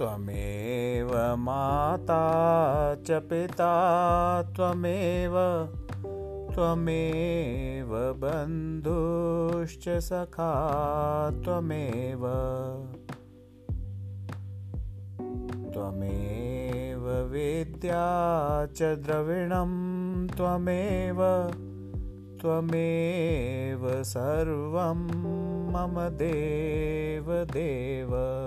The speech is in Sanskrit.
त्वमेव माता च पिता त्वमेव त्वमेव बन्धुश्च सखा त्वमेव। त्वमेव विद्या च द्रविणं त्वमेव त्वमेव सर्वं मम देव देव